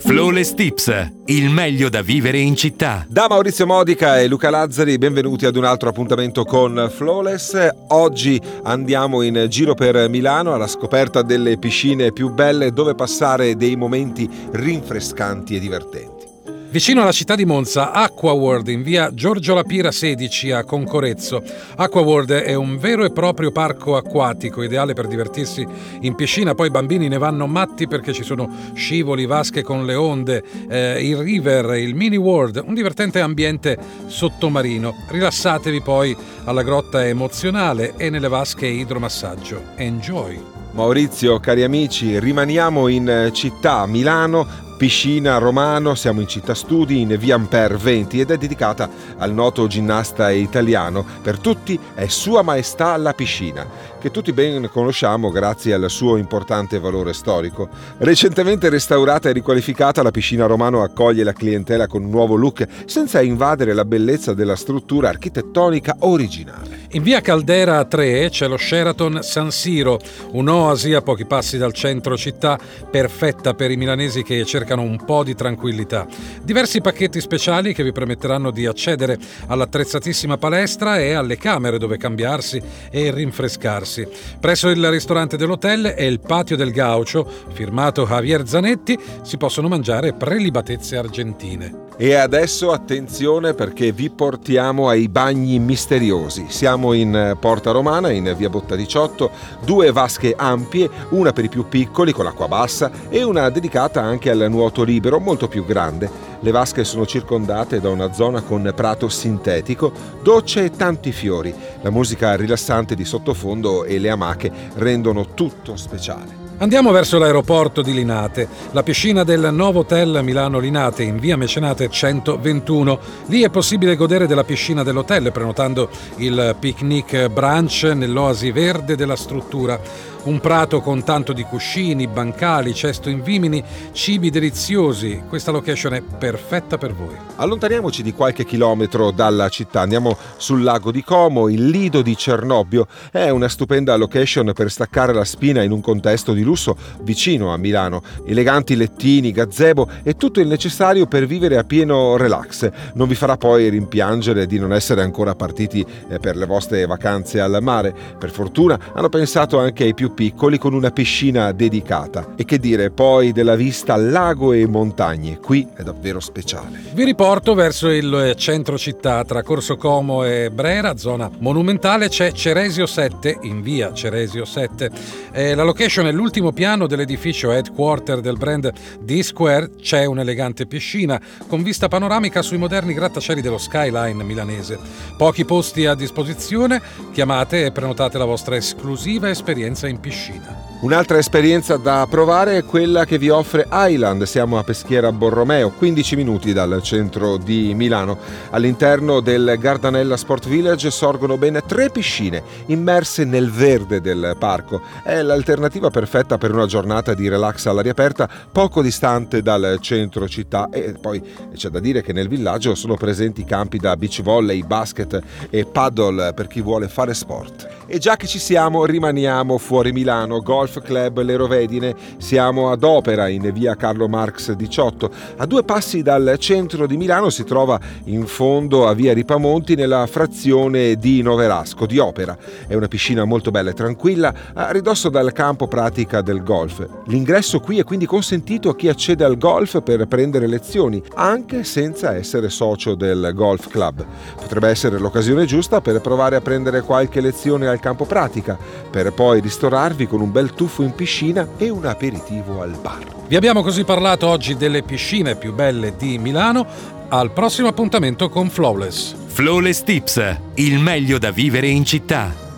Flawless Tips, il meglio da vivere in città. Da Maurizio Modica e Luca Lazzari, benvenuti ad un altro appuntamento con Flawless. Oggi andiamo in giro per Milano alla scoperta delle piscine più belle dove passare dei momenti rinfrescanti e divertenti. Vicino alla città di Monza, Aquaworld in via Giorgio Lapira 16 a Concorezzo. Aquaworld è un vero e proprio parco acquatico, ideale per divertirsi in piscina. Poi i bambini ne vanno matti perché ci sono scivoli, vasche con le onde, eh, il river, il mini world, un divertente ambiente sottomarino. Rilassatevi poi alla grotta emozionale e nelle vasche idromassaggio. Enjoy! Maurizio, cari amici, rimaniamo in città, Milano, Piscina Romano, siamo in città studi in via Amper 20 ed è dedicata al noto ginnasta italiano. Per tutti è Sua Maestà la piscina, che tutti ben conosciamo grazie al suo importante valore storico. Recentemente restaurata e riqualificata, la piscina Romano accoglie la clientela con un nuovo look senza invadere la bellezza della struttura architettonica originale. In via Caldera 3 c'è lo Sheraton San Siro, un'oasi a pochi passi dal centro città, perfetta per i milanesi che cercano un po' di tranquillità. Diversi pacchetti speciali che vi permetteranno di accedere all'attrezzatissima palestra e alle camere dove cambiarsi e rinfrescarsi. Presso il ristorante dell'hotel e il patio del Gaucho, firmato Javier Zanetti, si possono mangiare prelibatezze argentine. E adesso attenzione perché vi portiamo ai bagni misteriosi. Siamo in Porta Romana, in via Botta 18, due vasche ampie, una per i più piccoli con l'acqua bassa e una dedicata anche al nuoto libero, molto più grande. Le vasche sono circondate da una zona con prato sintetico, docce e tanti fiori. La musica rilassante di sottofondo e le amache rendono tutto speciale. Andiamo verso l'aeroporto di Linate, la piscina del nuovo hotel Milano Linate in via Mecenate 121. Lì è possibile godere della piscina dell'hotel prenotando il picnic brunch nell'oasi verde della struttura. Un prato con tanto di cuscini, bancali, cesto in vimini, cibi deliziosi. Questa location è perfetta per voi. Allontaniamoci di qualche chilometro dalla città, andiamo sul lago di Como, il Lido di Cernobbio. È una stupenda location per staccare la spina in un contesto di lusso vicino a Milano. Eleganti lettini, gazebo e tutto il necessario per vivere a pieno relax. Non vi farà poi rimpiangere di non essere ancora partiti eh, per le vostre vacanze al mare. Per fortuna hanno pensato anche ai più piccoli con una piscina dedicata. E che dire poi della vista lago e montagne, qui è davvero speciale. Vi riporto verso il centro città, tra Corso Como e Brera, zona monumentale, c'è Ceresio 7, in via Ceresio 7. Eh, la location è l'ultimo piano dell'edificio headquarter del brand D-Square, c'è un'elegante piscina con vista panoramica sui moderni grattacieli dello skyline milanese. Pochi posti a disposizione, chiamate e prenotate la vostra esclusiva esperienza in piscina. Un'altra esperienza da provare è quella che vi offre Island. Siamo a Peschiera Borromeo, 15 minuti dal centro di Milano. All'interno del Gardanella Sport Village sorgono ben tre piscine immerse nel verde del parco. È l'alternativa perfetta per una giornata di relax all'aria aperta poco distante dal centro città e poi c'è da dire che nel villaggio sono presenti campi da beach volley, basket e paddle per chi vuole fare sport. E già che ci siamo, rimaniamo fuori Milano, Golf Club Le Rovedine, siamo ad Opera in via Carlo Marx 18. A due passi dal centro di Milano si trova in fondo a via Ripamonti nella frazione di Noverasco di Opera. È una piscina molto bella e tranquilla, a ridosso dal campo pratica del golf. L'ingresso qui è quindi consentito a chi accede al golf per prendere lezioni, anche senza essere socio del golf club. Potrebbe essere l'occasione giusta per provare a prendere qualche lezione al campo pratica, per poi ristorarvi con un bel tuffo in piscina e un aperitivo al bar. Vi abbiamo così parlato oggi delle piscine più belle di Milano. Al prossimo appuntamento con Flawless. Flawless Tips, il meglio da vivere in città.